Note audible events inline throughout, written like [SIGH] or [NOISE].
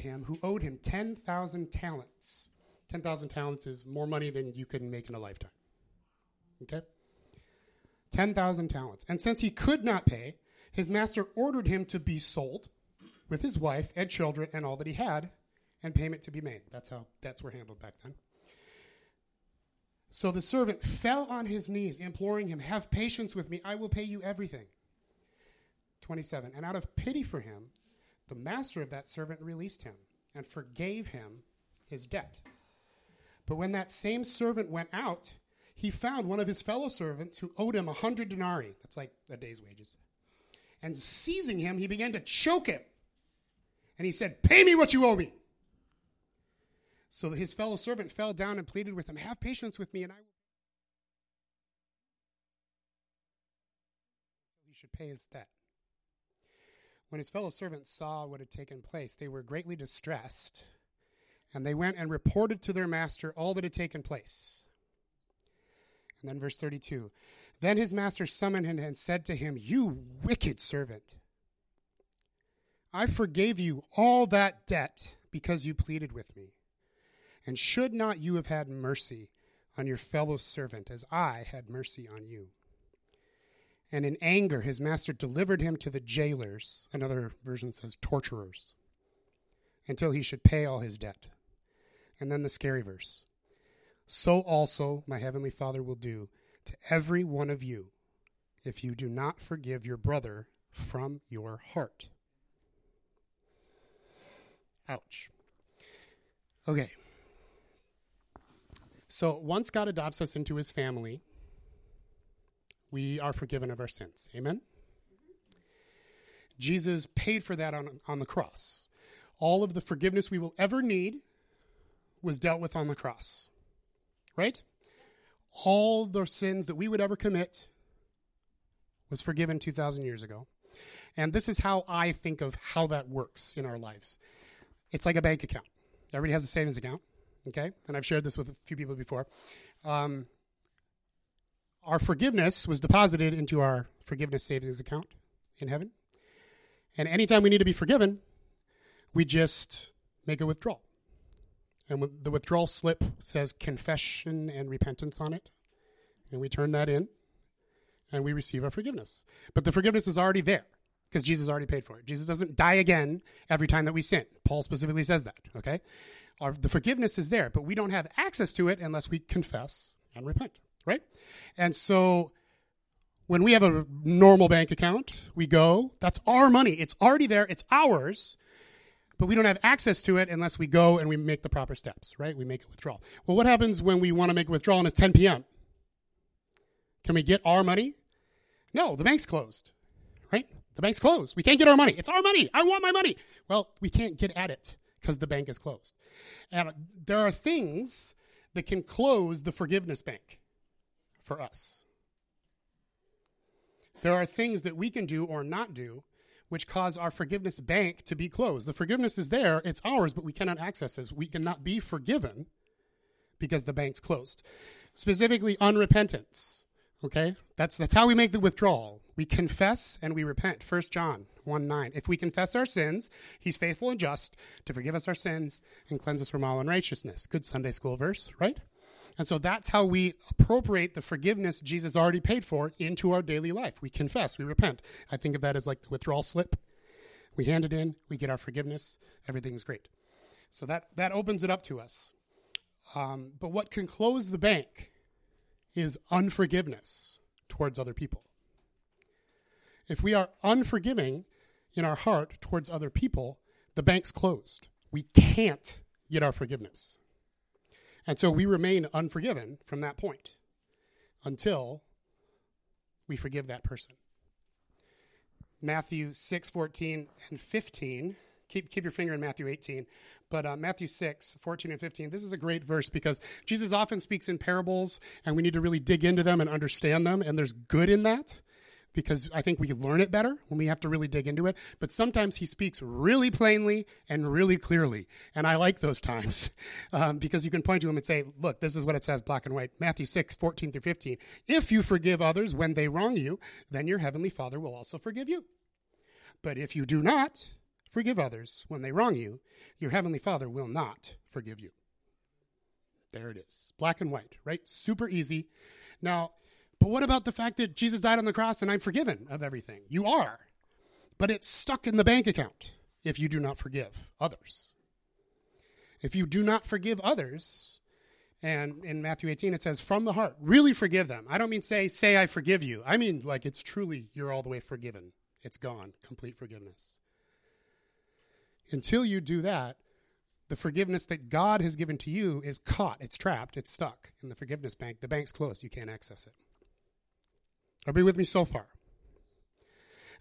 him who owed him 10,000 talents. 10,000 talents is more money than you can make in a lifetime. Okay? 10,000 talents. And since he could not pay, his master ordered him to be sold with his wife and children and all that he had, and payment to be made. That's how debts were handled back then. So the servant fell on his knees, imploring him, Have patience with me, I will pay you everything. 27. And out of pity for him, the master of that servant released him and forgave him his debt. But when that same servant went out, he found one of his fellow servants who owed him a hundred denarii. That's like a day's wages. And seizing him, he began to choke him. And he said, Pay me what you owe me. So his fellow servant fell down and pleaded with him, Have patience with me, and I will. He should pay his debt. When his fellow servants saw what had taken place, they were greatly distressed, and they went and reported to their master all that had taken place. And then verse 32 Then his master summoned him and said to him, You wicked servant, I forgave you all that debt because you pleaded with me. And should not you have had mercy on your fellow servant as I had mercy on you? And in anger, his master delivered him to the jailers, another version says torturers, until he should pay all his debt. And then the scary verse So also my heavenly Father will do to every one of you if you do not forgive your brother from your heart. Ouch. Okay. So once God adopts us into his family, we are forgiven of our sins. Amen? Jesus paid for that on, on the cross. All of the forgiveness we will ever need was dealt with on the cross. Right? All the sins that we would ever commit was forgiven 2,000 years ago. And this is how I think of how that works in our lives it's like a bank account. Everybody has a savings account, okay? And I've shared this with a few people before. Um, our forgiveness was deposited into our forgiveness savings account in heaven. And anytime we need to be forgiven, we just make a withdrawal. And the withdrawal slip says confession and repentance on it. And we turn that in and we receive our forgiveness. But the forgiveness is already there because Jesus already paid for it. Jesus doesn't die again every time that we sin. Paul specifically says that, okay? Our, the forgiveness is there, but we don't have access to it unless we confess and repent, right? And so when we have a normal bank account, we go, that's our money. It's already there, it's ours, but we don't have access to it unless we go and we make the proper steps, right? We make a withdrawal. Well, what happens when we want to make a withdrawal and it's 10 p.m.? Can we get our money? No, the bank's closed, right? The bank's closed. We can't get our money. It's our money. I want my money. Well, we can't get at it because the bank is closed. And there are things that can close the forgiveness bank for us. There are things that we can do or not do which cause our forgiveness bank to be closed. The forgiveness is there, it's ours, but we cannot access it. We cannot be forgiven because the bank's closed. Specifically, unrepentance. Okay? That's that's how we make the withdrawal. We confess and we repent. 1 John 1 9. If we confess our sins, he's faithful and just to forgive us our sins and cleanse us from all unrighteousness. Good Sunday school verse, right? And so that's how we appropriate the forgiveness Jesus already paid for into our daily life. We confess, we repent. I think of that as like the withdrawal slip. We hand it in, we get our forgiveness, everything's great. So that, that opens it up to us. Um, but what can close the bank is unforgiveness towards other people. If we are unforgiving in our heart towards other people, the bank's closed. We can't get our forgiveness. And so we remain unforgiven from that point until we forgive that person. Matthew 6, 14, and 15 keep, keep your finger in Matthew 18. But uh, Matthew 6, 14 and 15, this is a great verse because Jesus often speaks in parables and we need to really dig into them and understand them. And there's good in that because I think we learn it better when we have to really dig into it. But sometimes he speaks really plainly and really clearly. And I like those times [LAUGHS] um, because you can point to him and say, look, this is what it says black and white. Matthew 6, 14 through 15. If you forgive others when they wrong you, then your heavenly Father will also forgive you. But if you do not, forgive others when they wrong you, your heavenly Father will not forgive you. There it is. Black and white, right? Super easy. Now, but what about the fact that Jesus died on the cross and I'm forgiven of everything? You are. But it's stuck in the bank account if you do not forgive others. If you do not forgive others, and in Matthew 18 it says, from the heart, really forgive them. I don't mean say, say I forgive you. I mean like it's truly, you're all the way forgiven. It's gone, complete forgiveness. Until you do that, the forgiveness that God has given to you is caught, it's trapped, it's stuck in the forgiveness bank. The bank's closed, you can't access it. Are you with me so far?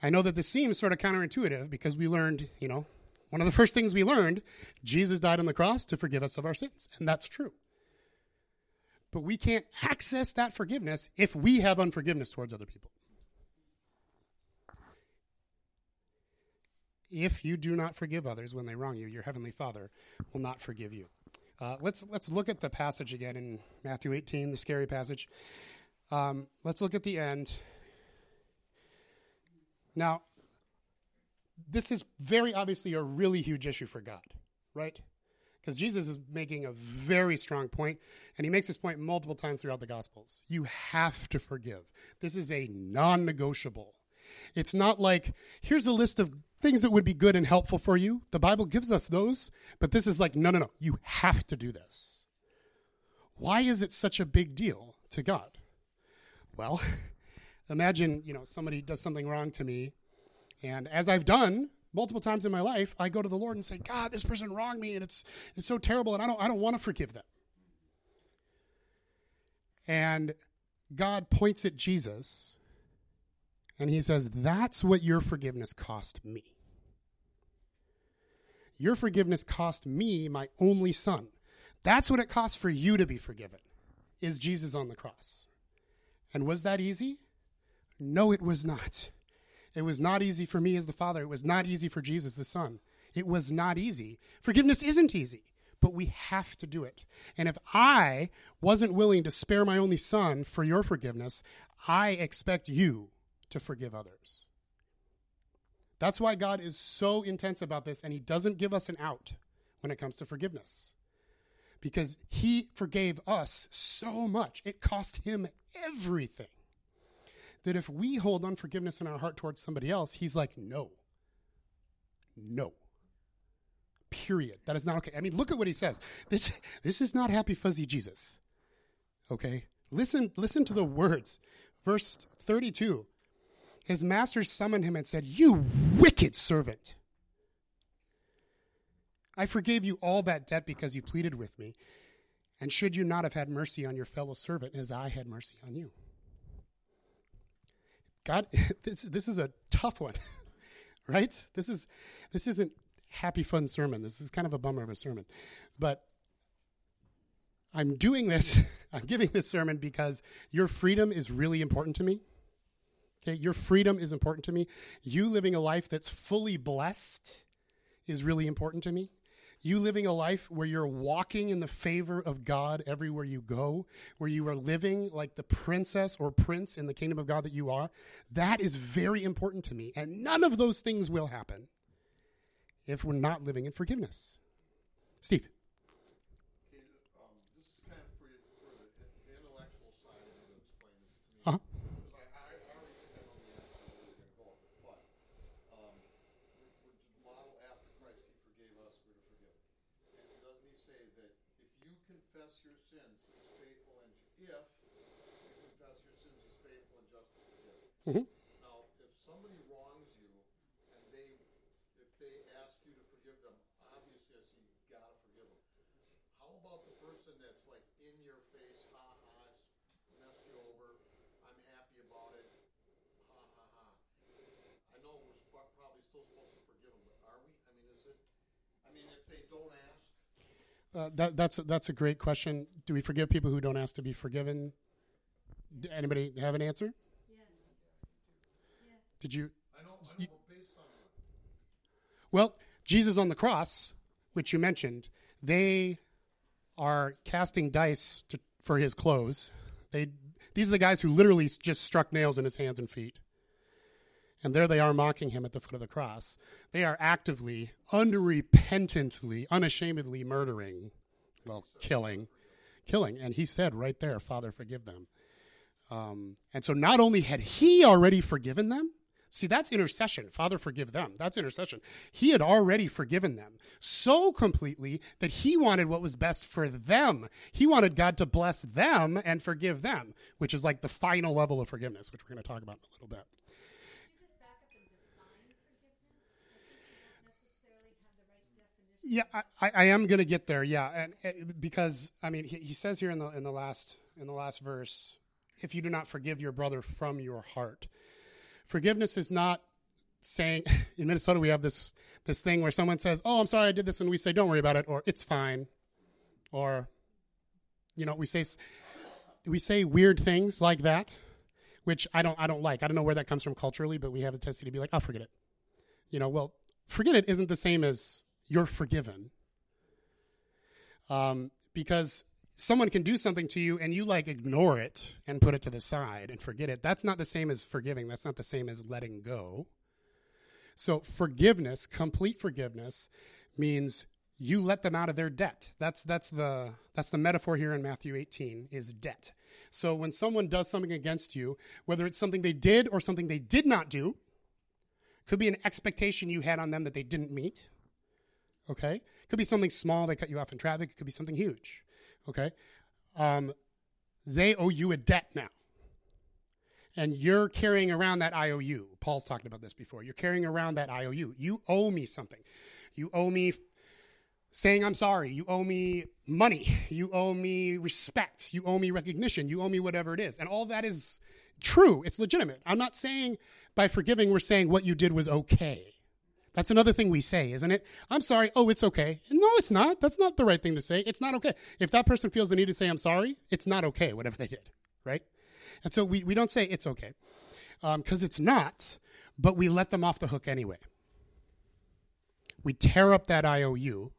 I know that this seems sort of counterintuitive because we learned, you know, one of the [LAUGHS] first things we learned, Jesus died on the cross to forgive us of our sins. And that's true. But we can't access that forgiveness if we have unforgiveness towards other people. If you do not forgive others when they wrong you, your heavenly Father will not forgive you. Uh, let's let's look at the passage again in Matthew 18, the scary passage. Um, let's look at the end. Now, this is very obviously a really huge issue for God, right? Because Jesus is making a very strong point, and he makes this point multiple times throughout the Gospels. You have to forgive. This is a non negotiable. It's not like, here's a list of things that would be good and helpful for you. The Bible gives us those, but this is like, no, no, no. You have to do this. Why is it such a big deal to God? Well, [LAUGHS] imagine, you know, somebody does something wrong to me, and as I've done multiple times in my life, I go to the Lord and say, God, this person wronged me and it's it's so terrible and I don't I don't want to forgive them. And God points at Jesus and he says, That's what your forgiveness cost me. Your forgiveness cost me, my only son. That's what it costs for you to be forgiven, is Jesus on the cross. And was that easy? No, it was not. It was not easy for me as the Father. It was not easy for Jesus the Son. It was not easy. Forgiveness isn't easy, but we have to do it. And if I wasn't willing to spare my only son for your forgiveness, I expect you to forgive others. That's why God is so intense about this, and He doesn't give us an out when it comes to forgiveness. Because He forgave us so much, it cost Him everything. That if we hold unforgiveness in our heart towards somebody else, He's like, no. No. Period. That is not okay. I mean, look at what He says. This, this is not happy, fuzzy Jesus. Okay? Listen, listen to the words. Verse 32 his master summoned him and said, You wicked servant! I forgave you all that debt because you pleaded with me. And should you not have had mercy on your fellow servant as I had mercy on you? God, [LAUGHS] this, this is a tough one, [LAUGHS] right? This, is, this isn't happy, fun sermon. This is kind of a bummer of a sermon. But I'm doing this, [LAUGHS] I'm giving this sermon because your freedom is really important to me. Okay, your freedom is important to me. You living a life that's fully blessed is really important to me. You living a life where you're walking in the favor of God everywhere you go, where you are living like the princess or prince in the kingdom of God that you are, that is very important to me. And none of those things will happen if we're not living in forgiveness. Steve. Mm-hmm. Now, if somebody wrongs you and they, if they ask you to forgive them, obviously you gotta forgive them. How about the person that's like in your face, ha ha, messed you over, I'm happy about it, ha ha ha. I know we're probably still supposed to forgive them, but are we? I mean, is it? I mean, if they don't ask. Uh, that, that's that's a great question. Do we forgive people who don't ask to be forgiven? Anybody have an answer? Did you? I know, I know, well, Jesus on the cross, which you mentioned, they are casting dice to, for his clothes. They, these are the guys who literally just struck nails in his hands and feet. And there they are mocking him at the foot of the cross. They are actively, unrepentantly, unashamedly murdering, well, killing, killing. And he said right there, Father, forgive them. Um, and so not only had he already forgiven them, see, that's intercession. Father, forgive them. That's intercession. He had already forgiven them so completely that he wanted what was best for them. He wanted God to bless them and forgive them, which is like the final level of forgiveness, which we're going to talk about in a little bit. Yeah, I, I am going to get there. Yeah, and, and because I mean, he, he, says here in the in the last in the last verse, if you do not forgive your brother from your heart, forgiveness is not saying. [LAUGHS] In Minnesota, we have this this thing where someone says, "Oh, I'm sorry, I did this," and we say, "Don't worry about it," or "It's fine," or you know, we say we say weird things like that, which I don't I don't like. I don't know where that comes from culturally, but we have a tendency to be like, "I'll oh, forget it." You know, well, forget it isn't the same as you're forgiven. Um, because someone can do something to you and you like ignore it and put it to the side and forget it. That's not the same as forgiving. That's not the same as letting go. So forgiveness, complete forgiveness, means you let them out of their debt. That's that's the that's the metaphor here in Matthew 18 is debt. So when someone does something against you, whether it's something they did or something they did not do, could be an expectation you had on them that they didn't meet okay? Could be something small, they cut you off in traffic. It could be something huge, okay? Um, they owe you a debt now. And you're carrying around that IOU. Paul's talked about this before. You're carrying around that IOU. You owe me something. You owe me saying I'm sorry. You owe me money. [LAUGHS] You owe me respect. You owe me recognition. You owe me whatever it is. And all that is true. It's legitimate. I'm not saying by forgiving, we're saying what you did was okay. That's another thing we say, isn't it? I'm sorry. Oh, it's okay. No, it's not. That's not the right thing to say. It's not okay. If that person feels the need to say, I'm sorry, it's not okay, whatever they did, right? And so we, we don't say it's okay um, because um, it's not, but we let them off the hook anyway. We tear up that IOU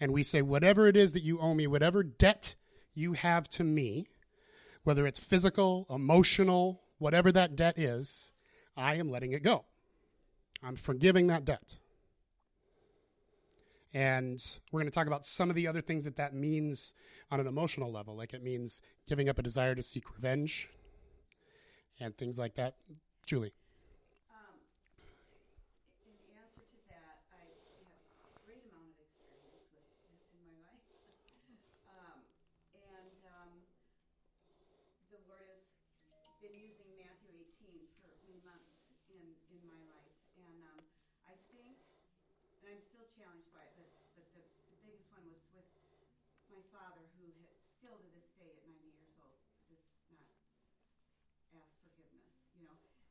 and we say, whatever it is that you owe me, whatever debt you have to me, whether it's physical, emotional, whatever that debt is, I am letting it go. I'm forgiving that debt. And we're going to talk about some of the other things that that means on an emotional level. Like it means giving up a desire to seek revenge and things like that. Julie.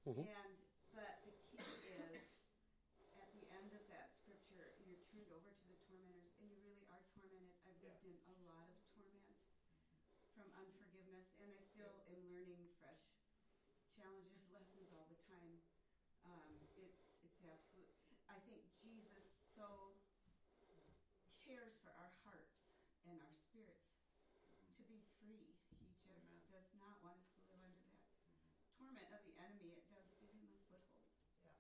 Mm-hmm. And but the key is at the end of that scripture, you're turned over to the tormentors, and you really are tormented. I've lived in a lot of torment from unforgiveness, and I still am learning fresh challenges, lessons all the time. Um, it's it's absolute. I think Jesus so cares for our hearts and our spirits to be free. He just Amen. does not want us to live under that mm-hmm. torment of the enemy. It does give him a foothold. Yeah.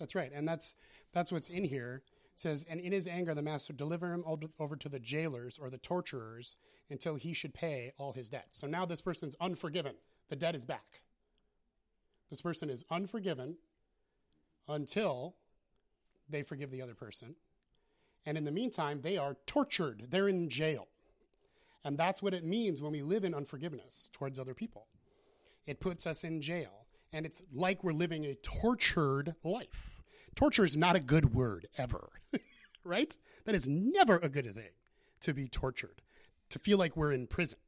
That's right. And that's that's what's in here. It says, and in his anger, the master delivered him over to the jailers or the torturers until he should pay all his debts. So now this person's unforgiven. The debt is back. This person is unforgiven until they forgive the other person. And in the meantime, they are tortured. They're in jail. And that's what it means when we live in unforgiveness towards other people. It puts us in jail. And it's like we're living a tortured life. Torture is not a good word ever, [LAUGHS] right? That is never a good thing to be tortured, to feel like we're in prison.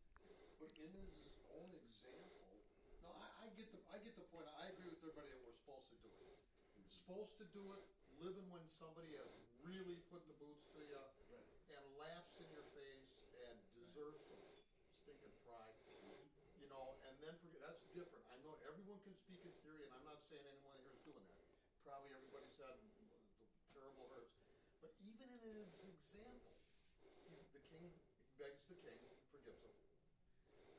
But in his own example, no, I, I get the I get the point. I agree with everybody that we're supposed to do it. supposed to do it. We're supposed to do it, living when somebody has really put the boots to you and laughs in your face and deserves to stink and fry. You know, and then forget that's different. I know everyone can speak in theory, and I'm not saying anyone here is doing that probably everybody said the terrible hurts. But even in his example, he, the king begs the king, forgives him.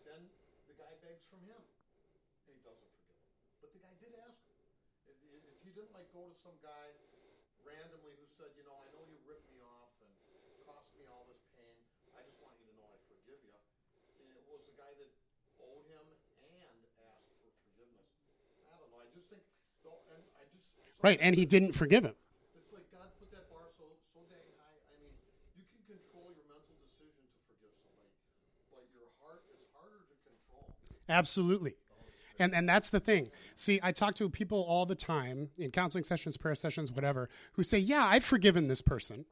Then the guy begs from him, and he doesn't forgive him. But the guy did ask him. If he didn't like go to some guy said, you know, I know you ripped me off and cost me all this pain. I just want you to know I forgive you. It was a guy that owed him and asked for forgiveness. I don't know. I just think, though, and I just Right, and he didn't forgive him. It's like God put that bar so so dang high. I mean, you can control your mental decision to forgive somebody, but your heart is harder to control. Absolutely. And and that's the thing. See, I talk to people all the time in counseling sessions, prayer sessions, whatever, who say, "Yeah, I've forgiven this person."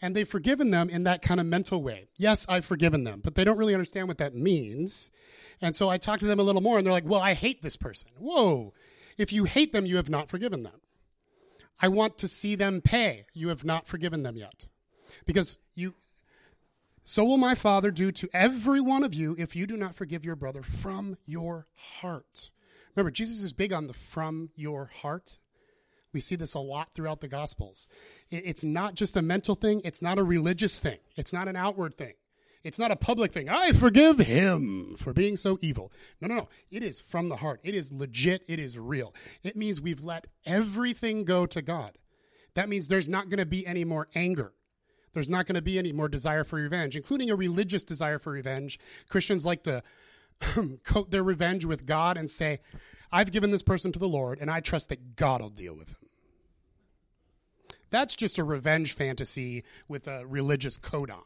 And they've forgiven them in that kind of mental way. Yes, I've forgiven them, but they don't really understand what that means. And so I talk to them a little more and they're like, "Well, I hate this person." Whoa. If you hate them, you have not forgiven them. I want to see them pay. You have not forgiven them yet. Because you so will my Father do to every one of you if you do not forgive your brother from your heart. Remember, Jesus is big on the from your heart. We see this a lot throughout the Gospels. It's not just a mental thing, it's not a religious thing, it's not an outward thing. It's not a public thing. I forgive him for being so evil. No, no, no. It is from the heart. It is legit. It is real. It means we've let everything go to God. That means there's not going to be any more anger. There's not going to be any more desire for revenge, including a religious desire for revenge. Christians like to [CLEARS THROAT] coat their revenge with God and say, I've given this person to the Lord, and I trust that God will deal with him. That's just a revenge fantasy with a religious coat on.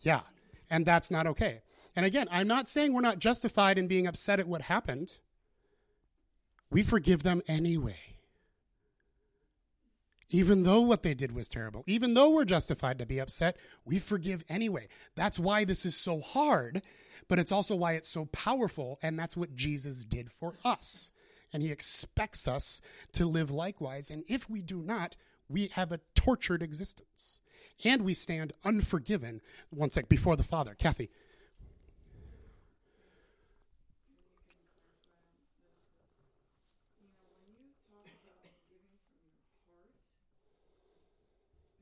Yeah, and that's not okay. And again, I'm not saying we're not justified in being upset at what happened. We forgive them anyway even though what they did was terrible, even though we're justified to be upset, we forgive anyway. That's why this is so hard, but it's also why it's so powerful, and that's what Jesus did for us. And he expects us to live likewise, and if we do not, we have a tortured existence. And we stand unforgiven, one sec, before the Father. Kathy. you know, when you talk about giving from your heart,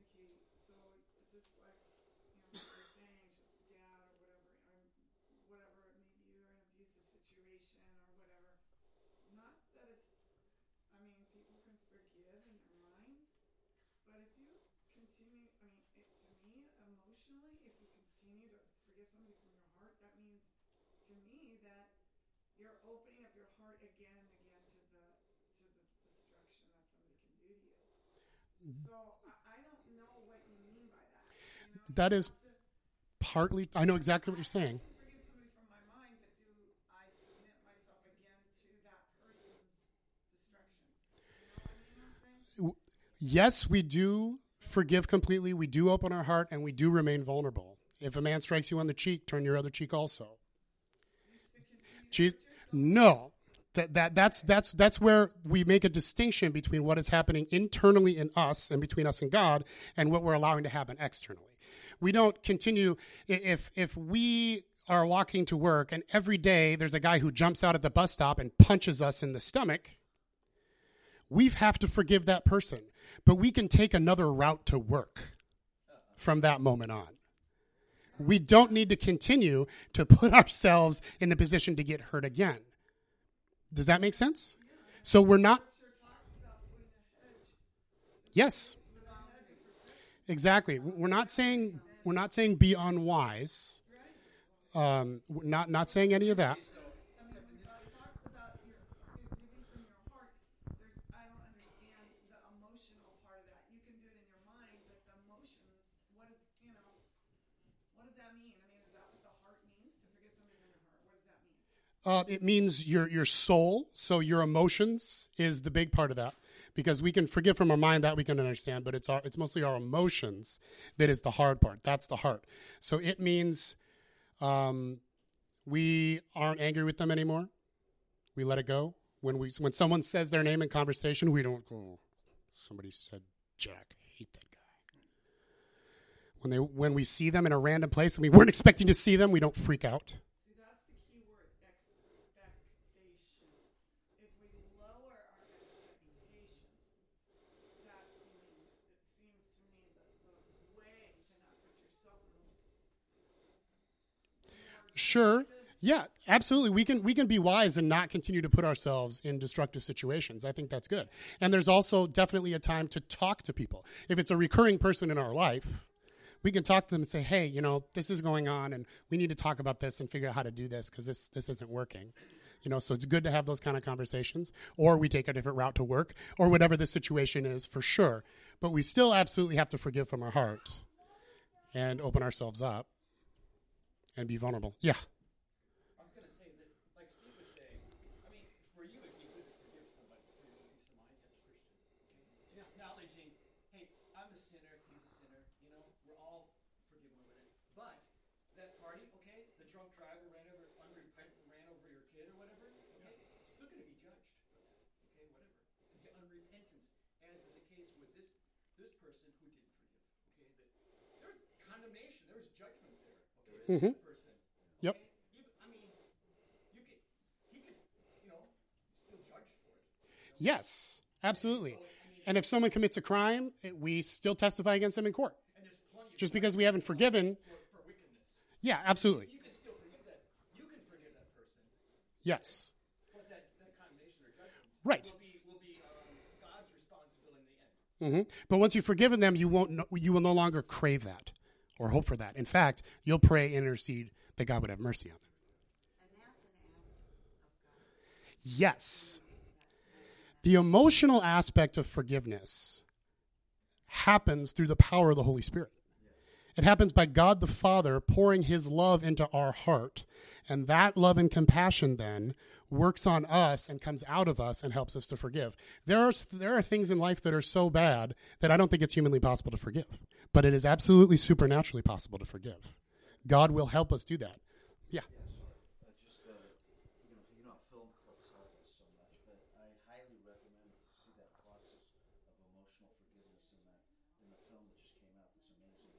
okay, so just like, you know, what you're saying, just dad or whatever, or whatever, maybe you're in an abusive situation or whatever. Not that it's, I mean, people can forgive in their minds, but if you continue, I mean, it, to me, emotionally, if you continue to forgive somebody from your heart, that means, to me, that you're opening up your heart again and again to the to the destruction that somebody can do to you. Mm-hmm. So I, I don't know what you mean by that. You know, That is to- partly, I know exactly what you're saying. I can forgive somebody from my mind, but do I submit myself again to that person's destruction? You know I mean? Saying? Yes, we do forgive completely. We do open our heart and we do remain vulnerable. If a man strikes you on the cheek, turn your other cheek also. No. That, that that's that's that's where we make a distinction between what is happening internally in us and between us and God and what we're allowing to happen externally. We don't continue if if we are walking to work and every day there's a guy who jumps out at the bus stop and punches us in the stomach we have to forgive that person, but we can take another route to work from that moment on. We don't need to continue to put [LAUGHS] ourselves in the position to get hurt again. Does that make sense? So we're not. Yes. Exactly. We're not saying we're not saying be unwise. Um, not not saying any of that. I mean, when God talks about your giving from your heart, there's, I don't understand the emotional part of that. You can do it in your mind, but the emotions, what is, you know, what does that mean? I mean, is that what the heart means to forgive somebody from your heart? What does that mean? Uh, it means your your soul. So your emotions is the big part of that, because we can forgive from our mind that we can understand, but it's our it's mostly our emotions that is the hard part. That's the heart. So it means um, we aren't angry with them anymore. We let it go. When we when someone says their name in conversation, we don't go. Somebody said Jack. I hate that guy. When they when we see them in a random place and we weren't [LAUGHS] expecting to see them, we don't freak out. See, that's the key word, expectation. If we lower our expectations, that seems, it seems to me that the way to not put yourself in those Sure. Yeah, absolutely. We can we can be wise and not continue to put ourselves in destructive situations. I think that's good. And there's also definitely a time to talk to people. If it's a recurring person in our life, we can talk to them and say, "Hey, you know, this is going on and we need to talk about this and figure out how to do this because this this isn't working." You know, so it's good to have those kind of conversations or we take a different route to work or whatever the situation is for sure. But we still absolutely have to forgive from our heart and open ourselves up and be vulnerable. Yeah. I was going to say that, like Steve was saying, I mean, for you, it'd be good forgive somebody for your peace mind as a Christian. Acknowledging, hey, I'm a sinner, he's a sinner, you know, we're all forgiven. But that party, okay, the drunk driver ran over, ran over your kid or whatever, okay, still going to be judged okay, whatever. The unrepentance, as is the case with this this person who didn't forgive, okay, that there's condemnation, there's judgment there, Mhm. Yep. I mean, you could, he could, you know, still judge for it. Yes, absolutely. And if someone commits a crime, it- we still testify against them in court. And there's plenty of Just because we haven't forgiven, for, for wickedness. yeah, absolutely. You can still forgive that. You can forgive that person, Yes. but that, that condemnation or judgment Right. will be will be um, God's responsibility in the end. hmm But once you've forgiven them, you won't. No, you will no longer crave that or hope for that. In fact, you'll pray and intercede that God would have mercy on them. Yes. The emotional aspect of forgiveness happens through the power of the Holy Spirit. It happens by God the Father pouring his love into our heart. And that love and compassion then works on us and comes out of us and helps us to forgive. There are, there are things in life that are so bad that I don't think it's humanly possible to forgive. But it is absolutely supernaturally possible to forgive. God will help us do that. Yeah. I just, you know, you know, film clips help us so much, but I highly recommend to see that process of emotional forgiveness in that in the film that just came out. It's amazing.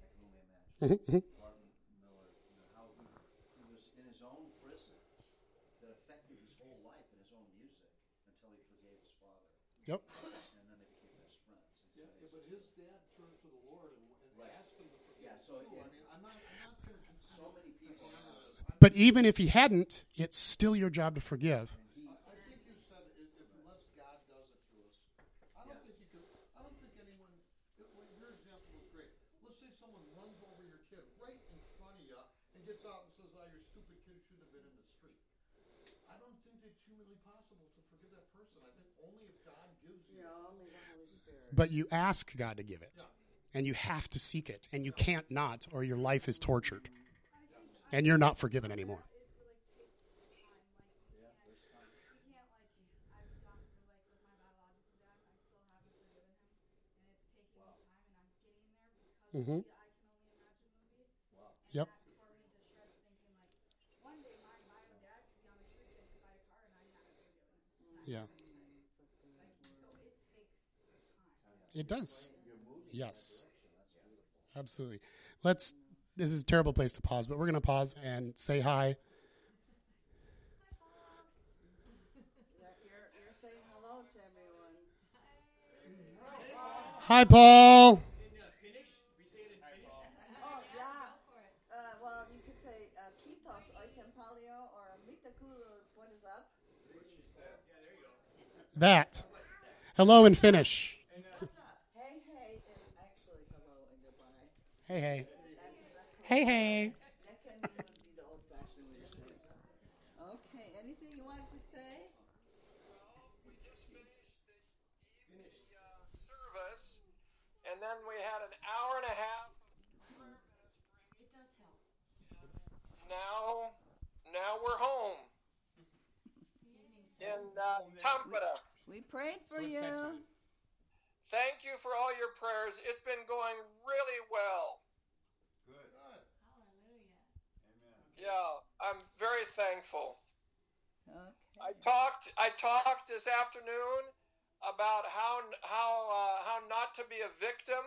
I can only imagine. Mhm. Bart Millard, you know, how he, he was in his own prison that affected his whole life and his own music until he forgave his father, Yep. [LAUGHS] and then they became best friends. It's Yeah, amazing. but his dad turned to the Lord and, and Right. asked him to forgive Yeah, him so too. it- I mean, I'm not, I'm not going to so many people. But even if he hadn't, it's still your job to forgive. I I think you said if, if unless God does it to us, I don't think you could. I don't think anyone. it- well, Your example was great. Let's say someone runs over your kid right in front of you and gets out and says, "Oh, your stupid kid shouldn't have been in the street." I don't think it's humanly possible to forgive that person. I think only if God gives you. only the Holy Spirit. But you ask God to give it. And you have to seek it. And you can't not, or your life is tortured. And you're not forgiven anymore. Mhm. And Yep. Yeah. It does. Yes. Absolutely. Let's. This is a terrible place to pause, but we're going to pause and say hi. Hi, Paul. Oh, yeah. Uh, well, you could say uh, Kitos Oiken Palio or Mitakulus, what is up? That. Hello in Finnish. Hey, hey is actually hello and goodbye. Hey, hey. That's, that, Hey, hey. that can mean to be the old fashioned way to say it. Okay, anything you wanted to say? we just finished the evening uh, service, and then we had an hour and a half of prayer ministry. It does help. Now, now we're home Evening in service. uh, Tampere. We prayed for So you. Thank you for all your prayers. It's been going really well. Yeah, I'm very thankful. Okay. I talked. I talked this afternoon about how how uh, how not to be a victim,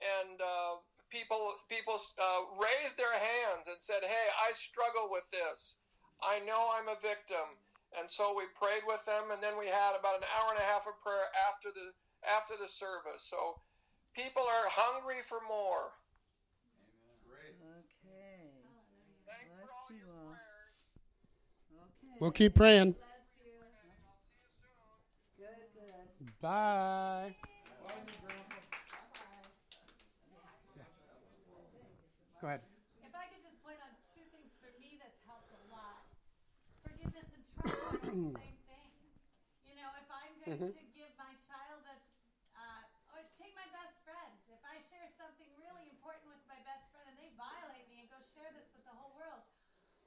and uh, people people uh, raised their hands and said, "Hey, I struggle with this. I know I'm a victim." And so we prayed with them, and then we had about an hour and a half of prayer after the after the service. So people are hungry for more. Great. Okay. Thanks for Bless all you your all. We'll keep praying. Bless you. Good, good. Bye. Go ahead. If I could just point on two things for me that's helped a lot. Forgiveness and trust are the same thing. You know, if I'm going Mhm. to give my child a, uh, or take my best friend, if I share something really important with my best friend and they violate me and go share this with the whole world,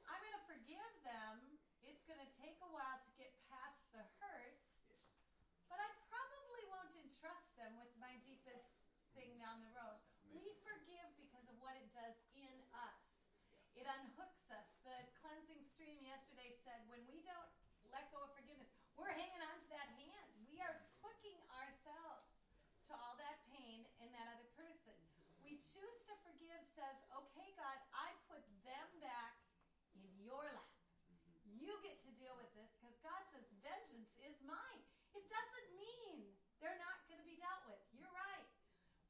I'm going to forgive them. It's going to take a while to get past the hurt, but I probably won't entrust them with my deepest thing down the road. We forgive because of what it does in us. It unhooks us. The cleansing stream yesterday said when we don't let go of forgiveness, we're hanging on to that hand. We are hooking ourselves to all that pain in that other person. We choose to forgive says, okay, God, I put them back in your lap. Mm-hmm. You get to deal with this because God says, vengeance is mine. It doesn't mean they're not going to be dealt with. You're right.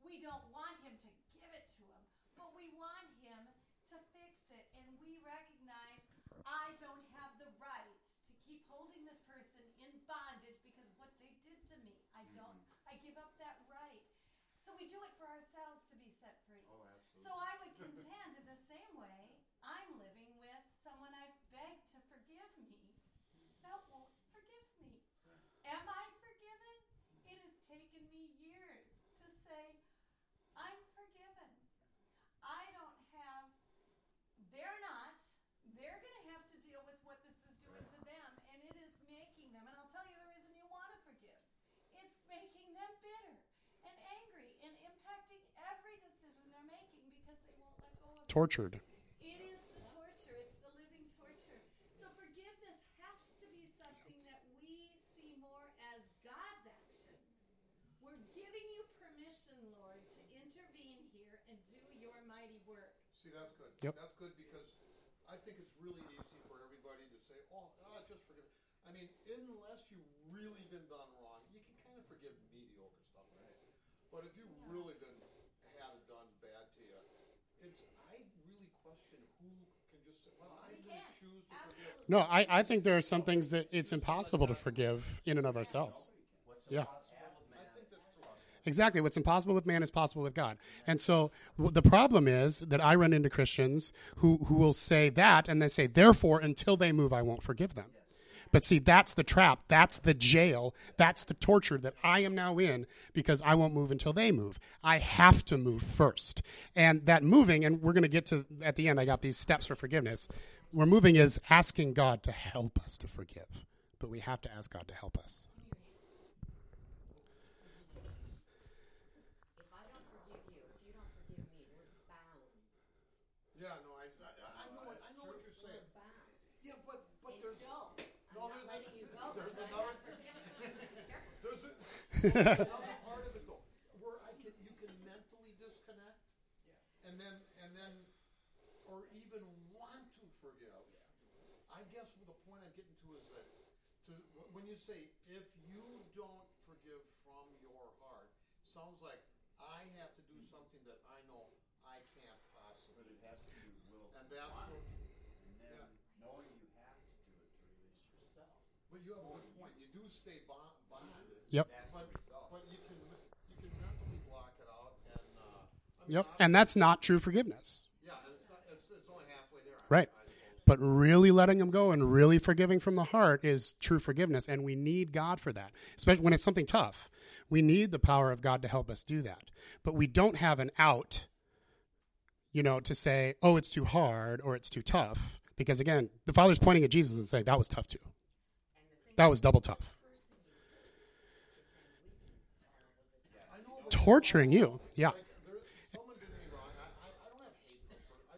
We don't want him to give it to him, but we want him to fix it. And we recognize I don't have the right to keep holding this person in bondage because of what they did to me. I don't. I give up that right. So we do it for ourselves to be set free. Oh, absolutely. So I would contend in the same way, I'm living with someone I've begged to forgive me that won't forgive me. Am I forgiven? It has taken me years to say, I'm forgiven. I don't have, they're not, they're going to have to deal with what this is doing to them, and it is making them, and I'll tell you the reason you want to forgive. It's making them bitter and angry and impacting every decision they're making because they won't let go of it. Tortured. It is the torture. It's the living torture. So forgiveness has to be something that we see more as God's action. We're giving you permission, Lord, to intervene here and do your mighty work. See, that's good. Yep. That's good because I think it's really easy for everybody to say, "Oh, just forgive." it." I mean, unless you've really been done wrong, you can kind of forgive mediocre stuff. Right. But if you've really been had it done bad to you, it's I really question who can just say, "Well, I didn't can't. choose to forgive." No, I, I think there are some things that it's impossible to forgive in and of ourselves. Yeah. impossible with man? I think that's true. Exactly. What's impossible with man is possible with God. And so w- the problem is that I run into Christians who, who will say that and they say, therefore, until they move, I won't forgive them. But see, that's the trap. That's the jail. That's the torture that I am now in because I won't move until they move. I have to move first. And that moving, and we're going to get to, at the end, I got these steps for forgiveness. Where moving is asking God to help us to forgive. But we have to ask God to help us. If I don't forgive you, if you don't forgive me, we're bound. Yeah, no, I, I, I know what I know what you're saying. We're bound. Yeah, but but And there's go. no, I'm not there's letting a, you go. There's because I'm another. not forgiving you. There's a, another part of it though, where I can you can mentally disconnect, and then and then, or even want to forgive. I guess the point I'm getting to is that to when you say if you don't forgive from your heart, sounds like I have to do something that I know I can't possibly. But it has to be will. And that's then yeah. knowing you have to do it to release yourself. But you have a good point. You do stay bond, bonded. Yep. That's But, the result. but you can you can mentally block it out and uh, I mean, Yep. And that's not true forgiveness. yeah, it's not it's, it's only halfway there. Right. But really letting them go and really forgiving from the heart is true forgiveness. And we need God for that, especially when it's something tough. We need the power of God to help us do that. But we don't have an out, you know, to say, oh, it's too hard or it's too tough. Because again, the Father's pointing at Jesus and saying, that was tough too. That was double tough. I know, but Torturing you. Yeah. like there, someone did me wrong. I, I, I don't have hate for the person. I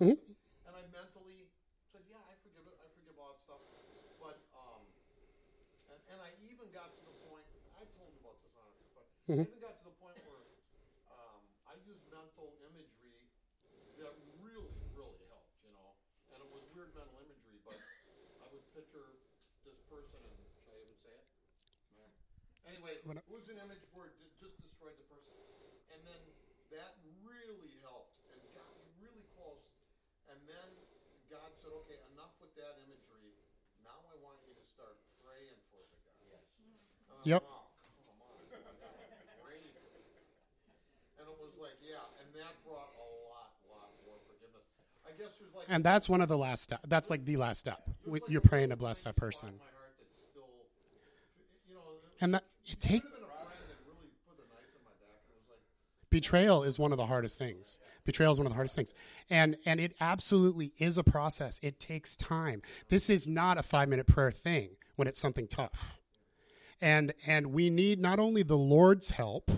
really don't have hate for the Mhm. And I mentally said, yeah, I forgive it. I forgive all that stuff. But um, and, and I even got to the point. I told you about this on but Mhm. I even got to the point where um, I used mental imagery that really, really helped. You know, and it was weird mental imagery, but I would picture this person, and should I even say it? No. Anyway, What- it was an image where it just destroyed the person, and then that really helped and got me really close. And then God said, "Okay, enough with that imagery. start praying for the guy. And I'm Yep. like, "Oh, come on, I gotta pray for him." And it was like, yeah, and that brought a lot, lot more forgiveness. I guess there's like And that's one of the last step. That's like the last step. You're praying to bless that person. And that take betrayal is one of the hardest things. Betrayal is one of the hardest things. And and it absolutely is a process. It takes time. This is not a 5-minute prayer thing when it's something tough. And and we need not only the Lord's help,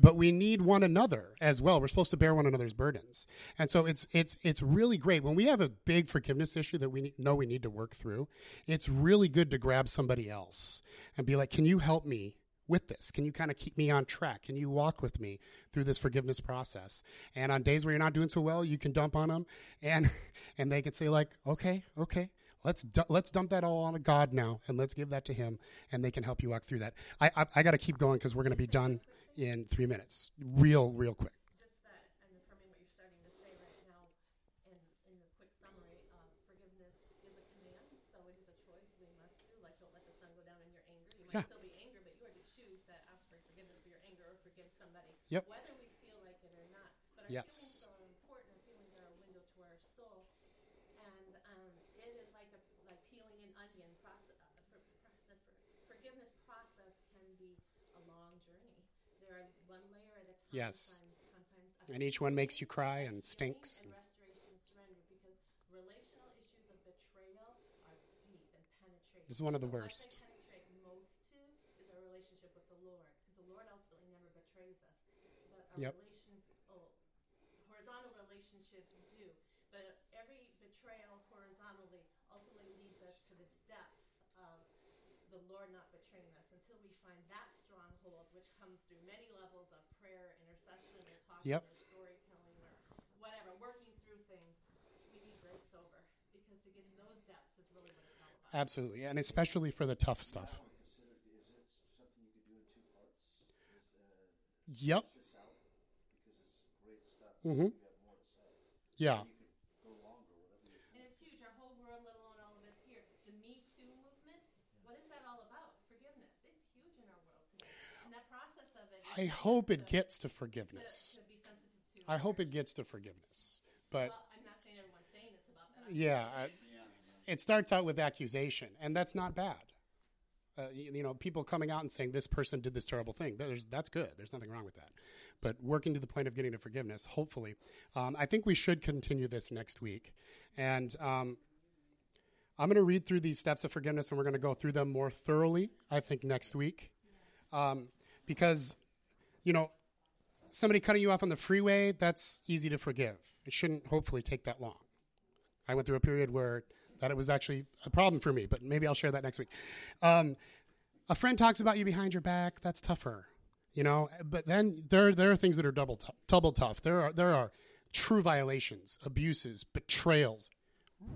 but we need one another as well. We're supposed to bear one another's burdens. And so it's it's it's really great when we have a big forgiveness issue that we know we need to work through. It's really good to grab somebody else and be like, "Can you help me with this? Can you kind of keep me on track? Can you walk with me through this forgiveness process?" And on days where you're not doing so well, you can dump on them and [LAUGHS] and they can say like, "Okay, okay, let's du- let's dump that all on a God now and let's give that to him and they can help you walk through that i i, I got to keep going because we're going to be done in three minutes real real quick Just that, and affirming what you're starting to say right now, in, in the quick summary, um, forgiveness is a command, so it is a choice we must do. Like, don't let the sun go down in your anger. You might Yeah. still be angry, but you are to choose that ask for forgiveness for your anger or forgive somebody. Yep. Whether we feel like it or not. But Yes. feelings are important. Our feelings are a window to our soul. And um, it is like a, like peeling an onion process. Uh, for, for, the for, forgiveness process can be a long journey. There are one layer at a time. Yes. Sometimes, sometimes a and each one makes you cry and stinks. and restoration and surrender because relational issues of betrayal are deep and penetrating. This is one of the What worst. they penetrate most to is our relationship with the Lord because the Lord ultimately never betrays us. But our Yep. relation, oh, horizontal relationships do. But every betrayal horizontally ultimately leads us to the depth of the Lord not betraying us until we find that stronghold, which comes through many levels of prayer, intercession, or talking, Yep. or storytelling, or whatever, working through things. We need grace over because to get to those depths is really what it's all about. absolutely and especially for the tough stuff Consider, is it something you could do in two parts? Is, uh, yep this out? Because it's great stuff. Mhm. You have more to say. yeah You could go longer, whatever you And it's huge. Our whole world, let alone all of us here. The Me Too movement. What is that all about? Forgiveness. It's huge in our world today. And that process of it. is i hope it gets to forgiveness. To be sensitive to. i hope it gets to forgiveness but Well, I'm not saying everyone's saying it's about that. Yeah I, it starts out with accusation and that's not bad. Uh, you, you know people coming out and saying this person did this terrible thing There's, that's good. There's nothing wrong with that. But working to the point of getting to forgiveness hopefully um, i think we should continue this next week. And um, i'm going to read through these steps of forgiveness and we're going to go through them more thoroughly i think next week. Um, because you know somebody cutting you off on the freeway that's easy to forgive it shouldn't hopefully take that long I went through a period where that it was actually a problem for me, but maybe I'll share that next week. Um, a friend talks about you behind your back. That's tougher, you know. But then there there are things that are double tou- double tough. There are there are true violations, abuses, betrayals,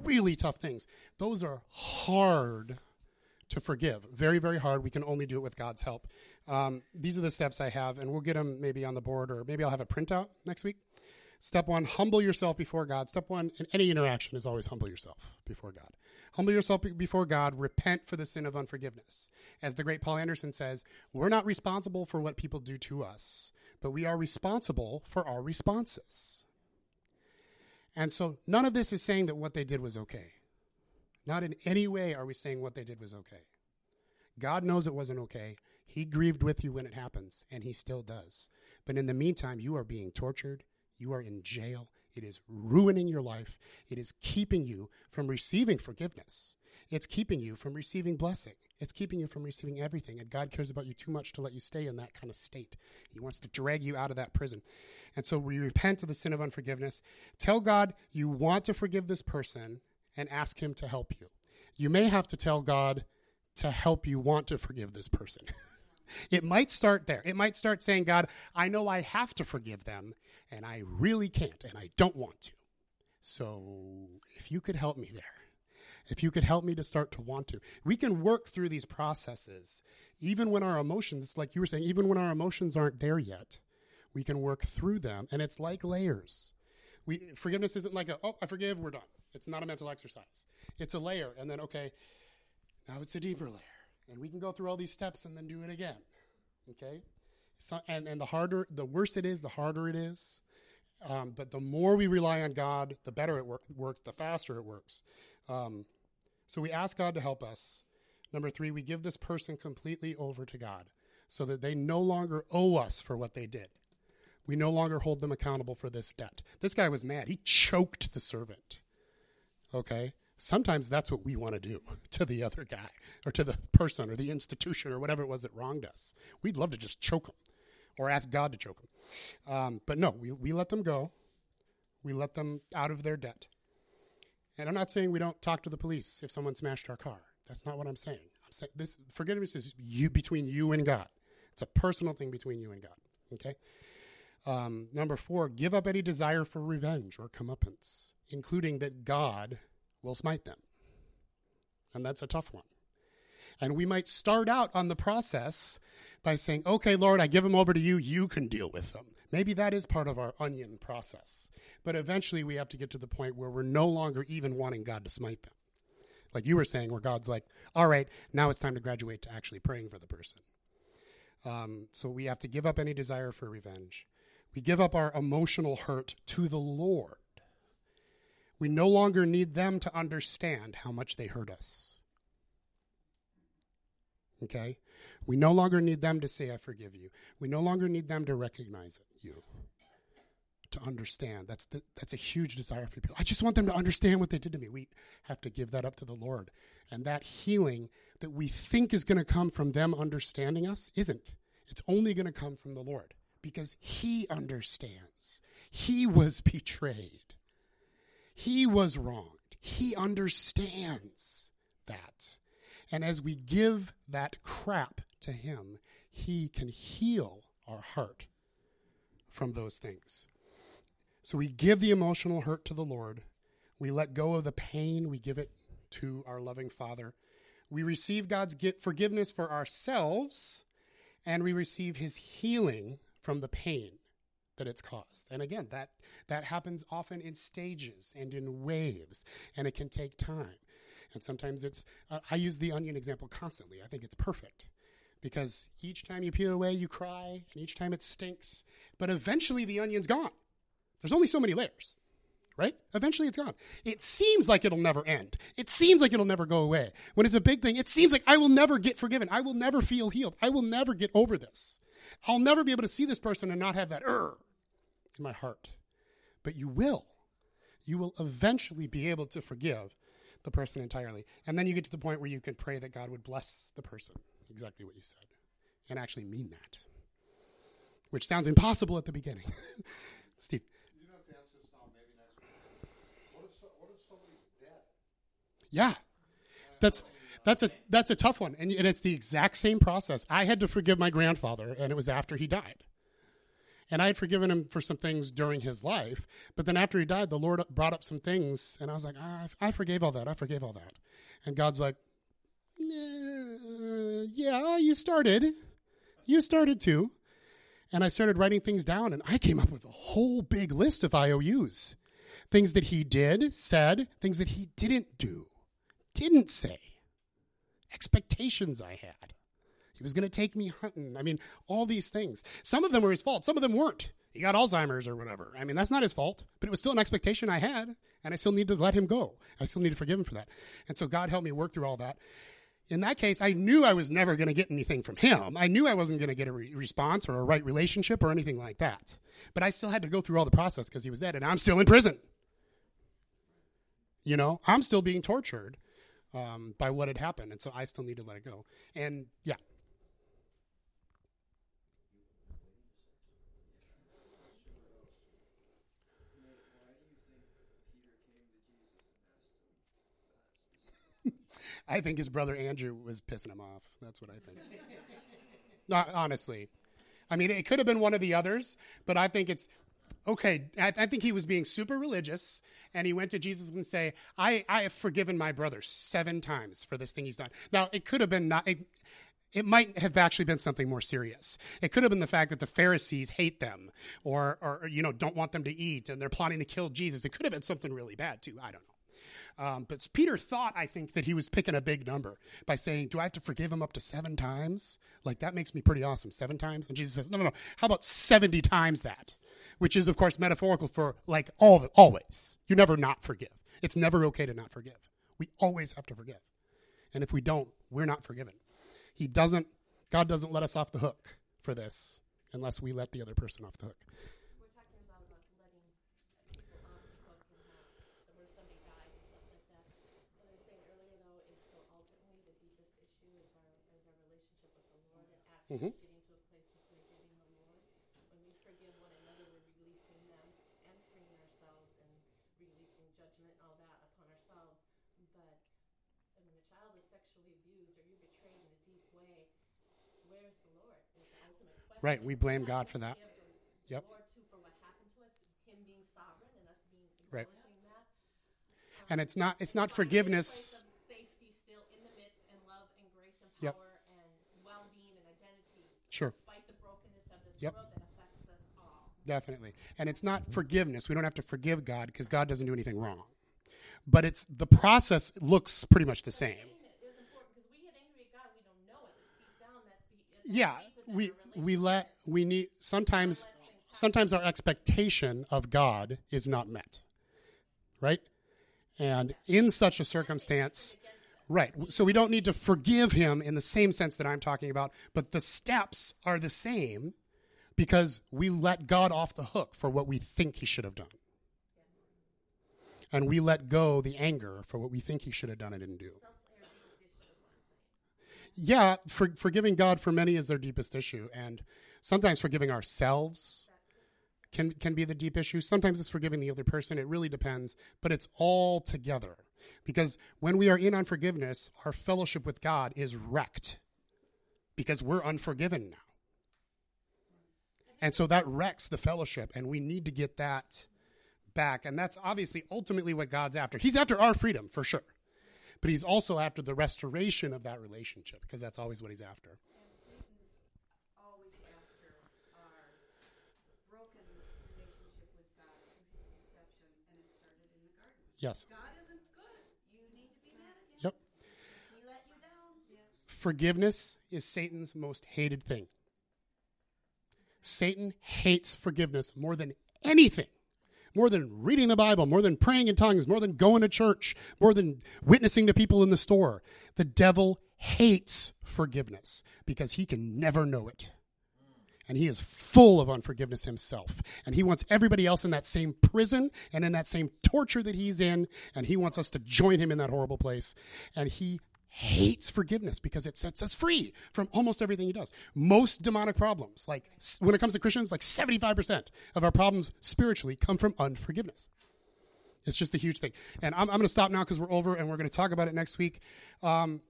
really tough things. Those are hard to forgive. Very very hard. We can only do it with God's help. Um, these are the steps I have, and we'll get them maybe on the board, or maybe I'll have a printout next week. Step one, humble yourself before God. Step one in any interaction is always humble yourself before God. Humble yourself before God. Repent for the sin of unforgiveness. As the great Paul Anderson says, we're not responsible for what people do to us, but we are responsible for our responses. And so none of this is saying that what they did was okay. Not in any way are we saying what they did was okay. God knows it wasn't okay. He grieved with you when it happens, and He still does. But in the meantime, you are being tortured. You are in jail. It is ruining your life. It is keeping you from receiving forgiveness. It's keeping you from receiving blessing. It's keeping you from receiving everything. And God cares about you too much to let you stay in that kind of state. He wants to drag you out of that prison. And so we repent of the sin of unforgiveness. Tell God you want to forgive this person and ask Him to help you. You may have to tell God to help you want to forgive this person. [LAUGHS] it might start there. It might start saying, God, I know I have to forgive them, and I really can't, and I don't want to. So if you could help me there, if you could help me to start to want to, we can work through these processes, even when our emotions, like you were saying, even when our emotions aren't there yet, we can work through them, and it's like layers. We forgiveness isn't like a oh I forgive we're done. It's not a mental exercise. It's a layer, and then okay, Now it's a deeper layer. And we can go through all these steps and then do it again. Okay? So, and, and the harder, the worse it is, the harder it is. Um, but the more we rely on God, the better it work, works, the faster it works. Um, so we ask God to help us. Number three, we give this person completely over to God so that they no longer owe us for what they did. We no longer hold them accountable for this debt. This guy was mad. He choked the servant. Okay? Sometimes that's what we want to do [LAUGHS] to the other guy or to the person or the institution or whatever it was that wronged us. We'd love to just choke them or ask God to choke them. Um, but no, we, we let them go. We let them out of their debt. And I'm not saying we don't talk to the police if someone smashed our car. That's not what I'm saying. I'm saying this forgiveness is you between you and God. It's a personal thing between you and God. Okay. Um, number four, give up any desire for revenge or comeuppance, including that God will smite them. And that's a tough one. And we might start out on the process by saying, okay, Lord, I give them over to you. You can deal with them. Maybe that is part of our onion process. But eventually we have to get to the point where we're no longer even wanting God to smite them. Like you were saying, where God's like, all right, now it's time to graduate to actually praying for the person. Um, so we have to give up any desire for revenge. We give up our emotional hurt to the Lord. We no longer need them to understand how much they hurt us. Okay? We no longer need them to say, I forgive you. We no longer need them to recognize you, to understand. That's, the, that's a huge desire for people. I just want them to understand what they did to me. We have to give that up to the Lord. And that healing that we think is going to come from them understanding us isn't. It's only going to come from the Lord because He understands. He was betrayed, He was wronged. He understands that. And as we give that crap to Him, He can heal our heart from those things. So we give the emotional hurt to the Lord. We let go of the pain. We give it to our loving Father. We receive God's forgiveness for ourselves, and we receive His healing from the pain that it's caused. And again, that, that happens often in stages and in waves, and it can take time. And sometimes it's, uh, I use the onion example constantly. I think it's perfect because each time you peel away, you cry, and each time it stinks. But eventually the onion's gone. There's only so many layers, right? Eventually it's gone. It seems like it'll never end. It seems like it'll never go away. When it's a big thing, it seems like I will never get forgiven. I will never feel healed. I will never get over this. I'll never be able to see this person and not have that er in my heart. But you will. You will eventually be able to forgive the person entirely. And then you get to the point where you can pray that God would bless the person, exactly what you said, and actually mean that, which sounds impossible at the beginning. [LAUGHS] Steve. You don't have to answer now, maybe next. What if, what if somebody's dead? Yeah. That's that's a that's a tough one, and, and it's the exact same process. I had to forgive my grandfather, and it was after he died. And I had forgiven him for some things during his life. But then after he died, the Lord brought up some things, and I was like, ah, I forgave all that. I forgave all that. And God's like, yeah, you started. You started too. And I started writing things down, and I came up with a whole big list of IOUs things that he did, said, things that he didn't do, didn't say, expectations I had. He was going to take me hunting. I mean, all these things. Some of them were his fault, some of them weren't. He got Alzheimer's or whatever. I mean, that's not his fault, but it was still an expectation I had, and I still need to let him go. I still need to forgive him for that. And so God helped me work through all that. In that case, I knew I was never going to get anything from him. I knew I wasn't going to get a re- response or a right relationship or anything like that. But I still had to go through all the process because he was dead, and I'm still in prison. You know, I'm still being tortured um, by what had happened, and so I still need to let it go. And yeah, [LAUGHS] I think his brother Andrew was pissing him off. That's what I think. [LAUGHS] Not honestly. I mean, it could have been one of the others, but I think it's okay. I, I, think he was being super religious, and he went to Jesus and say, "I I have forgiven my brother seven times for this thing he's done." Now, it could have been not. It, it might have actually been something more serious. It could have been the fact that the Pharisees hate them, or or you know don't want them to eat, and they're plotting to kill Jesus. It could have been something really bad too. I don't know. Um, but Peter thought, I think, that he was picking a big number by saying, Do I have to forgive him up to seven times? Like, that makes me pretty awesome. Seven times? And Jesus says, No, no, no. How about 70 times that? Which is, of course, metaphorical for like all always. You never not forgive. It's never okay to not forgive. We always have to forgive. And if we don't, we're not forgiven. He doesn't, God doesn't let us off the hook for this unless we let the other person off the hook. We're talking about, about letting people off the hook from that, so where somebody died and stuff like that. What I was saying earlier, though, is still ultimately the deepest issue is our is our relationship with the And Mhm. getting to a place of forgiving the Lord. When we forgive one another, we're releasing them and freeing ourselves and releasing judgment, all that upon ourselves. But when a child is sexually abused or you're betrayed in a deep way, where's the Lord? Is the ultimate question. Right, we blame God for that. Yep. Lord too for what happened to us, Him being sovereign and us being Right. acknowledging that. And it's not it's not forgiveness. place of safety still in the midst and love and grace and Yep. power and well-being and identity. Sure. Despite the brokenness of this Yep. world that affects us all. Definitely. And it's not forgiveness. We don't have to forgive God because God doesn't do anything wrong. But it's the process looks pretty much the same. Saying it is important because we get angry at God, we don't know it. Deep down, that's be, it's Yeah, we we let we need sometimes sometimes our expectation of God is not met. Right? And in such a circumstance, right. So we don't need to forgive him in the same sense that I'm talking about, but the steps are the same because we let God off the hook for what we think he should have done. And we let go the anger for what we think he should have done and didn't do. Yeah, for, forgiving God for many is their deepest issue. And sometimes forgiving ourselves can, can be the deep issue. Sometimes it's forgiving the other person. It really depends, but it's all together. Because when we are in unforgiveness, our fellowship with God is wrecked because we're unforgiven now. And so that wrecks the fellowship, and we need to get that back. And that's obviously ultimately what God's after. He's after our freedom, for sure. But he's also after the restoration of that relationship, because that's always what he's after. always after our broken relationship with God through his deception, and it started in the garden. Yes. God isn't good. You need to be mad at him. Yep. He let you down. Forgiveness is Satan's most hated thing. Satan hates forgiveness more than anything. More than reading the Bible, more than praying in tongues, more than going to church, more than witnessing to people in the store. The devil hates forgiveness because he can never know it. And he is full of unforgiveness himself. And he wants everybody else in that same prison and in that same torture that he's in. And he wants us to join him in that horrible place. And he hates forgiveness because it sets us free from almost everything he does. Most demonic problems, like when it comes to Christians, like 75% of our problems spiritually come from unforgiveness. It's just a huge thing. And I'm, I'm going to stop now because we're over and we're going to talk about it next week. Um,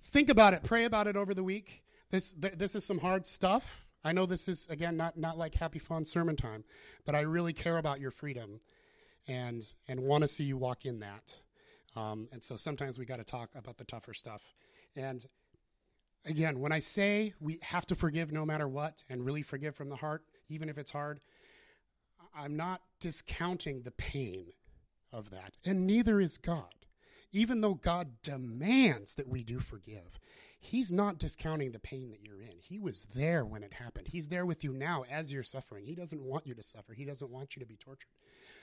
think about it, pray about it over the week. This, th- this is some hard stuff. I know this is, again, not, not like happy, fun sermon time, but I really care about your freedom and, and want to see you walk in that. Um, and so sometimes we got to talk about the tougher stuff. And again, when I say we have to forgive no matter what and really forgive from the heart, even if it's hard, I'm not discounting the pain of that. And neither is God. Even though God demands that we do forgive, He's not discounting the pain that you're in. He was there when it happened. He's there with you now as you're suffering. He doesn't want you to suffer, He doesn't want you to be tortured.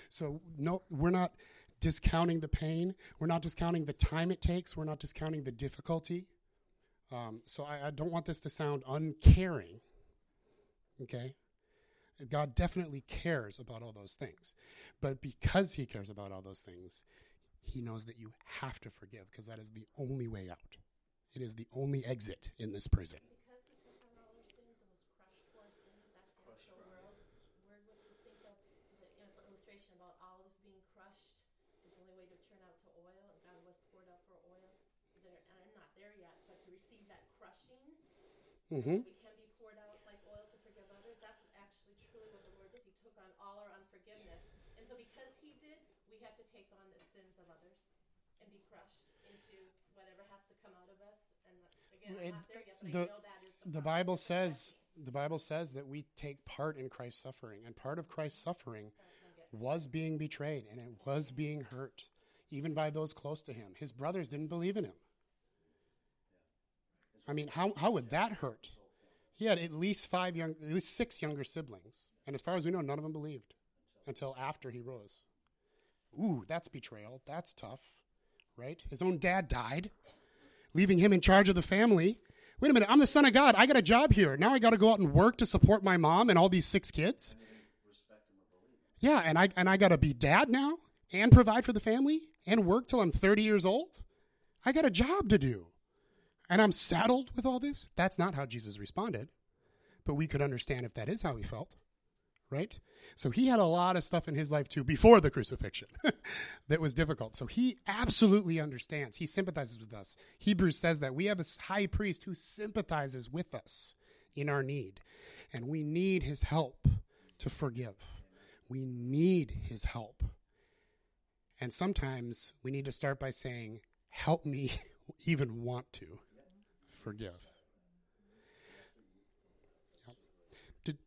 So, no, we're not discounting the pain. We're not discounting the time it takes. We're not discounting the difficulty. Um, so, I, I don't want this to sound uncaring. Okay? God definitely cares about all those things. But because He cares about all those things, He knows that you have to forgive because that is the only way out. It is the only exit in this prison. Because he took on all those sins and was crushed for our sins, that's the actual world. Where would you think of the il- illustration about olives being crushed is the only way to turn out to oil, and God was poured out for oil. There, and I'm not there yet, but to receive that crushing, Mm-hmm. we can be poured out like oil to forgive others. That's actually truly what the word is. He took on all our unforgiveness, and so because he did, we have to take on the sins of others and be crushed into whatever has to come out of us. And again, I'm not there yet, but the, I know that is the, the Bible says the Bible says that we take part in Christ's suffering, and part of Christ's suffering was being betrayed and it was being hurt. even by those close to him. His brothers didn't believe in him. I mean, how, how would that hurt? He had at least five young, at least six younger siblings, and as far as we know, none of them believed until after he rose. Ooh, that's betrayal. That's tough, right? His own dad died, leaving him in charge of the family. Wait a minute, I'm the son of God. I got a job here. Now I got to go out and work to support my mom and all these six kids. Yeah, and I and I got to be dad now and provide for the family and work till I'm 30 years old. I got a job to do. And I'm saddled with all this. That's not how Jesus responded. But we could understand if that is how he felt. Right? So he had a lot of stuff in his life too before the crucifixion [LAUGHS] that was difficult. So he absolutely understands. He sympathizes with us. Hebrews says that we have a high priest who sympathizes with us in our need. And we need his help to forgive. We need his help. And sometimes we need to start by saying, Help me [LAUGHS] even want to forgive. Yep. Did,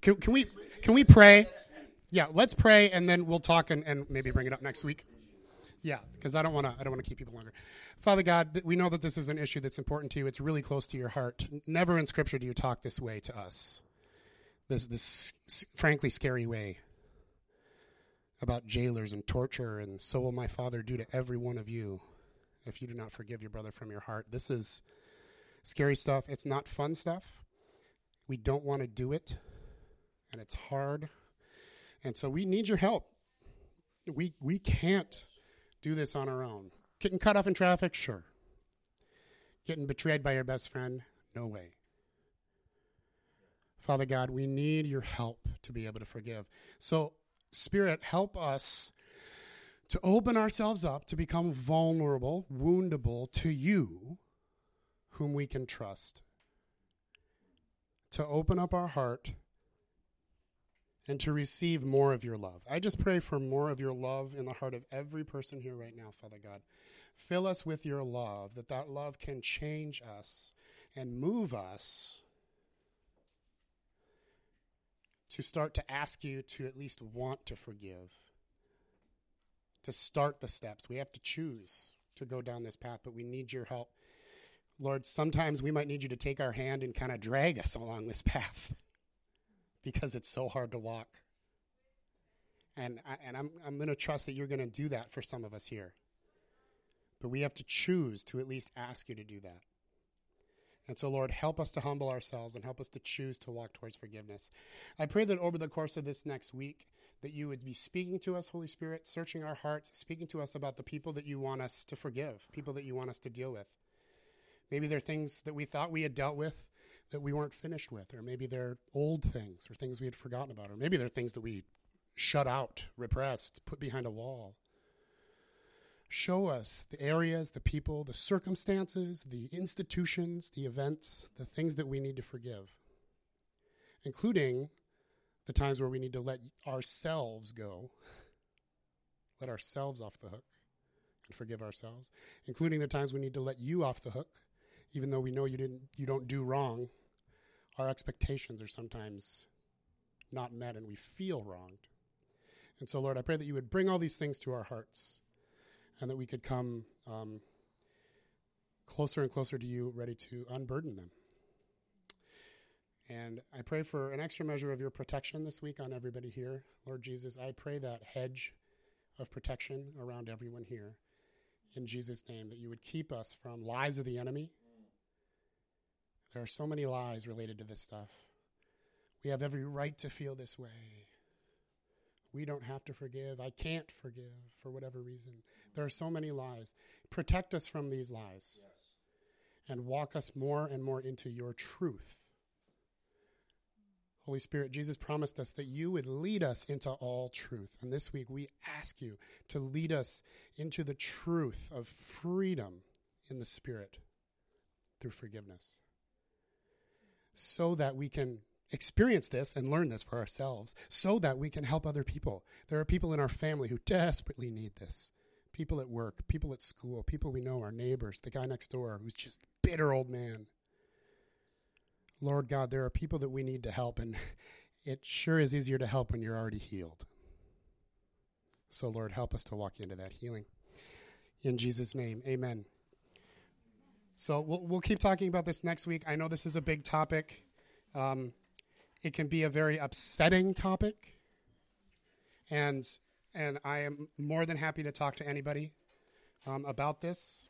can, can we can we pray? Yeah, let's pray and then we'll talk and, and maybe bring it up next week. Yeah, because I don't want to. I don't want to keep people longer. Father God, we know that this is an issue that's important to you. It's really close to your heart. Never in Scripture do you talk this way to us. This this frankly scary way about jailers and torture, and so will my Father do to every one of you if you do not forgive your brother from your heart. This is scary stuff. It's not fun stuff. We don't want to do it, and it's hard. And so we need your help. We we can't do this on our own. Getting cut off in traffic, sure. Getting betrayed by your best friend, no way. Father God, we need your help to be able to forgive. So, Spirit, help us to open ourselves up, to become vulnerable, woundable to you, whom we can trust. To open up our heart and to receive more of your love. I just pray for more of your love in the heart of every person here right now, Father God. Fill us with your love, that that love can change us and move us to start to ask you to at least want to forgive, to start the steps. We have to choose to go down this path, but we need your help. Lord, sometimes we might need you to take our hand and kind of drag us along this path [LAUGHS] because it's so hard to walk. And, I, and I'm, I'm going to trust that you're going to do that for some of us here. But we have to choose to at least ask you to do that. And so, Lord, help us to humble ourselves and help us to choose to walk towards forgiveness. I pray that over the course of this next week, that you would be speaking to us, Holy Spirit, searching our hearts, speaking to us about the people that you want us to forgive, people that you want us to deal with. Maybe there are things that we thought we had dealt with that we weren't finished with, or maybe they're old things or things we had forgotten about, or maybe they're things that we shut out, repressed, put behind a wall. Show us the areas, the people, the circumstances, the institutions, the events, the things that we need to forgive, including the times where we need to let ourselves go, let ourselves off the hook and forgive ourselves, including the times we need to let you off the hook, even though we know you didn't you don't do wrong. Our expectations are sometimes not met and we feel wronged. And so, Lord, I pray that you would bring all these things to our hearts and that we could come um, closer and closer to you, ready to unburden them. And I pray for an extra measure of your protection this week on everybody here. Lord Jesus, I pray that hedge of protection around everyone here in Jesus' name, that you would keep us from lies of the enemy. There are so many lies related to this stuff. We have every right to feel this way. We don't have to forgive. I can't forgive for whatever reason. There are so many lies. Protect us from these lies Yes. and walk us more and more into your truth. Holy Spirit, Jesus promised us that you would lead us into all truth. And this week we ask you to lead us into the truth of freedom in the Spirit through forgiveness. So that we can experience this and learn this for ourselves, so that we can help other people. There are people in our family who desperately need this people at work, people at school, people we know, our neighbors, the guy next door who's just bitter old man. Lord God, there are people that we need to help, and [LAUGHS] it sure is easier to help when you're already healed. So, Lord, help us to walk into that healing. In Jesus' name, amen. So, we'll, we'll keep talking about this next week. I know this is a big topic. Um, it can be a very upsetting topic. And, and I am more than happy to talk to anybody um, about this.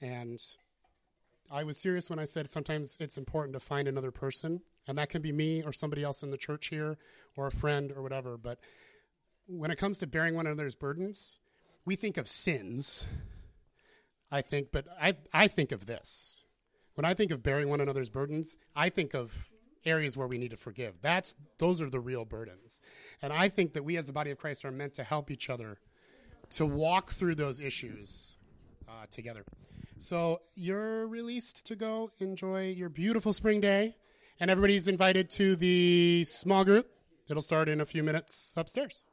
And I was serious when I said sometimes it's important to find another person, and that can be me or somebody else in the church here or a friend or whatever. But when it comes to bearing one another's burdens, we think of sins. I think, but I, I think of this. When I think of bearing one another's burdens, I think of areas where we need to forgive. That's those are the real burdens. And I think that we as the body of Christ are meant to help each other to walk through those issues uh, together. So you're released to go enjoy your beautiful spring day, and everybody's invited to the small group. It'll start in a few minutes upstairs.